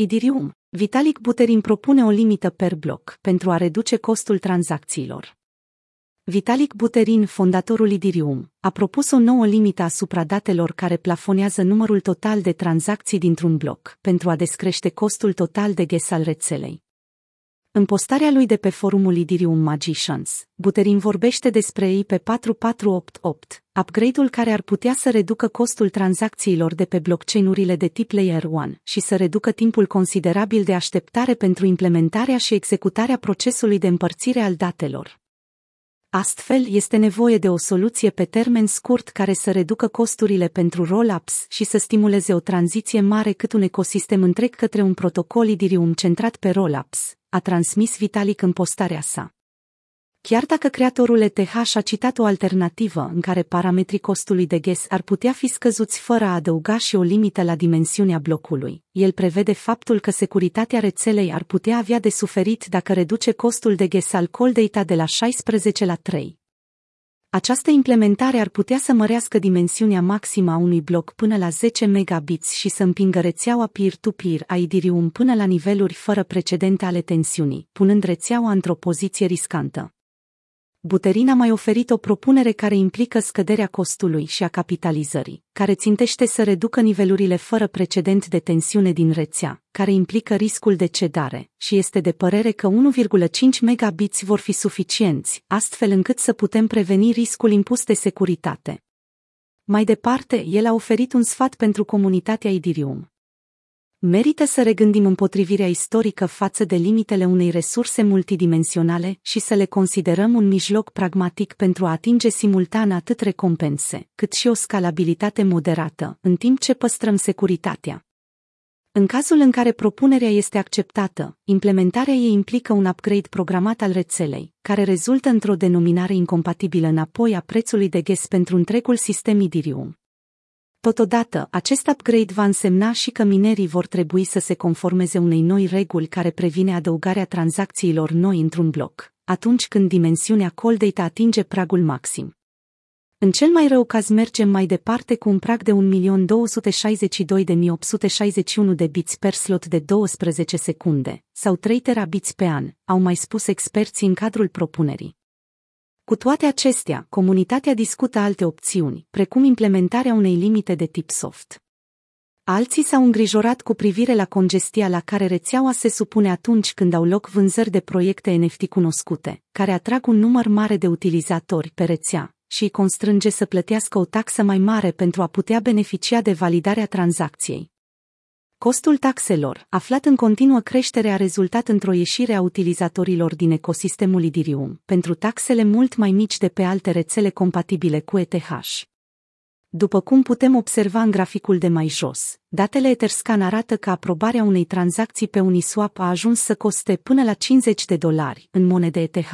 Idirium, Vitalik Buterin propune o limită per bloc pentru a reduce costul tranzacțiilor. Vitalik Buterin, fondatorul Idirium, a propus o nouă limită asupra datelor care plafonează numărul total de tranzacții dintr-un bloc, pentru a descrește costul total de gas al rețelei. În postarea lui de pe forumul Idirium Magicians, Buterin vorbește despre IP 4488, upgrade-ul care ar putea să reducă costul tranzacțiilor de pe blockchain-urile de tip Layer 1 și să reducă timpul considerabil de așteptare pentru implementarea și executarea procesului de împărțire al datelor. Astfel, este nevoie de o soluție pe termen scurt care să reducă costurile pentru roll-ups și să stimuleze o tranziție mare cât un ecosistem întreg către un protocol Idirium centrat pe roll-ups, a transmis Vitalik în postarea sa. Chiar dacă creatorul ETH a citat o alternativă în care parametrii costului de gas ar putea fi scăzuți fără a adăuga și o limită la dimensiunea blocului, el prevede faptul că securitatea rețelei ar putea avea de suferit dacă reduce costul de gas al cold data de la 16 la 3. Această implementare ar putea să mărească dimensiunea maximă a unui bloc până la 10 megabits și să împingă rețeaua peer-to-peer a Ethereum până la niveluri fără precedente ale tensiunii, punând rețeaua într-o poziție riscantă. Buterin a mai oferit o propunere care implică scăderea costului și a capitalizării, care țintește să reducă nivelurile fără precedent de tensiune din rețea, care implică riscul de cedare, și este de părere că 1,5 megabits vor fi suficienți, astfel încât să putem preveni riscul impus de securitate. Mai departe, el a oferit un sfat pentru comunitatea Idirium. Merită să regândim împotrivirea istorică față de limitele unei resurse multidimensionale și să le considerăm un mijloc pragmatic pentru a atinge simultan atât recompense, cât și o scalabilitate moderată, în timp ce păstrăm securitatea. În cazul în care propunerea este acceptată, implementarea ei implică un upgrade programat al rețelei, care rezultă într-o denominare incompatibilă înapoi a prețului de gas pentru întregul sistem Idirium. Totodată, acest upgrade va însemna și că minerii vor trebui să se conformeze unei noi reguli care previne adăugarea tranzacțiilor noi într-un bloc, atunci când dimensiunea cold data atinge pragul maxim. În cel mai rău caz mergem mai departe cu un prag de 1.262.861 de bits per slot de 12 secunde, sau 3 terabits pe an, au mai spus experții în cadrul propunerii. Cu toate acestea, comunitatea discută alte opțiuni, precum implementarea unei limite de tip soft. Alții s-au îngrijorat cu privire la congestia la care rețeaua se supune atunci când au loc vânzări de proiecte NFT cunoscute, care atrag un număr mare de utilizatori pe rețea și îi constrânge să plătească o taxă mai mare pentru a putea beneficia de validarea tranzacției. Costul taxelor, aflat în continuă creștere, a rezultat într-o ieșire a utilizatorilor din ecosistemul Idirium, pentru taxele mult mai mici de pe alte rețele compatibile cu ETH. După cum putem observa în graficul de mai jos, datele Etherscan arată că aprobarea unei tranzacții pe Uniswap a ajuns să coste până la 50 de dolari în monede ETH.